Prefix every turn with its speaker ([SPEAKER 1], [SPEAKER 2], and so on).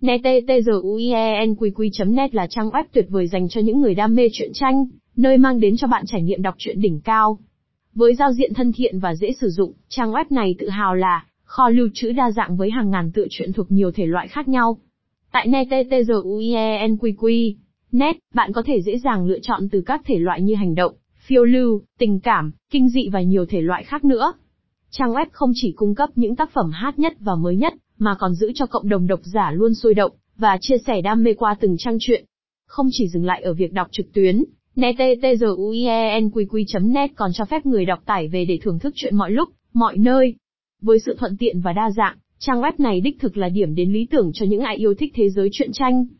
[SPEAKER 1] NETTGUIENQQ.net là trang web tuyệt vời dành cho những người đam mê truyện tranh, nơi mang đến cho bạn trải nghiệm đọc truyện đỉnh cao. Với giao diện thân thiện và dễ sử dụng, trang web này tự hào là kho lưu trữ đa dạng với hàng ngàn tựa truyện thuộc nhiều thể loại khác nhau. Tại NETTGUIENQQ.net, bạn có thể dễ dàng lựa chọn từ các thể loại như hành động, phiêu lưu, tình cảm, kinh dị và nhiều thể loại khác nữa. Trang web không chỉ cung cấp những tác phẩm hot nhất và mới nhất, mà còn giữ cho cộng đồng độc giả luôn sôi động, và chia sẻ đam mê qua từng trang truyện. Không chỉ dừng lại ở việc đọc trực tuyến, NETTGUIENQQ.net e còn cho phép người đọc tải về để thưởng thức truyện mọi lúc, mọi nơi. Với sự thuận tiện và đa dạng, trang web này đích thực là điểm đến lý tưởng cho những ai yêu thích thế giới truyện tranh.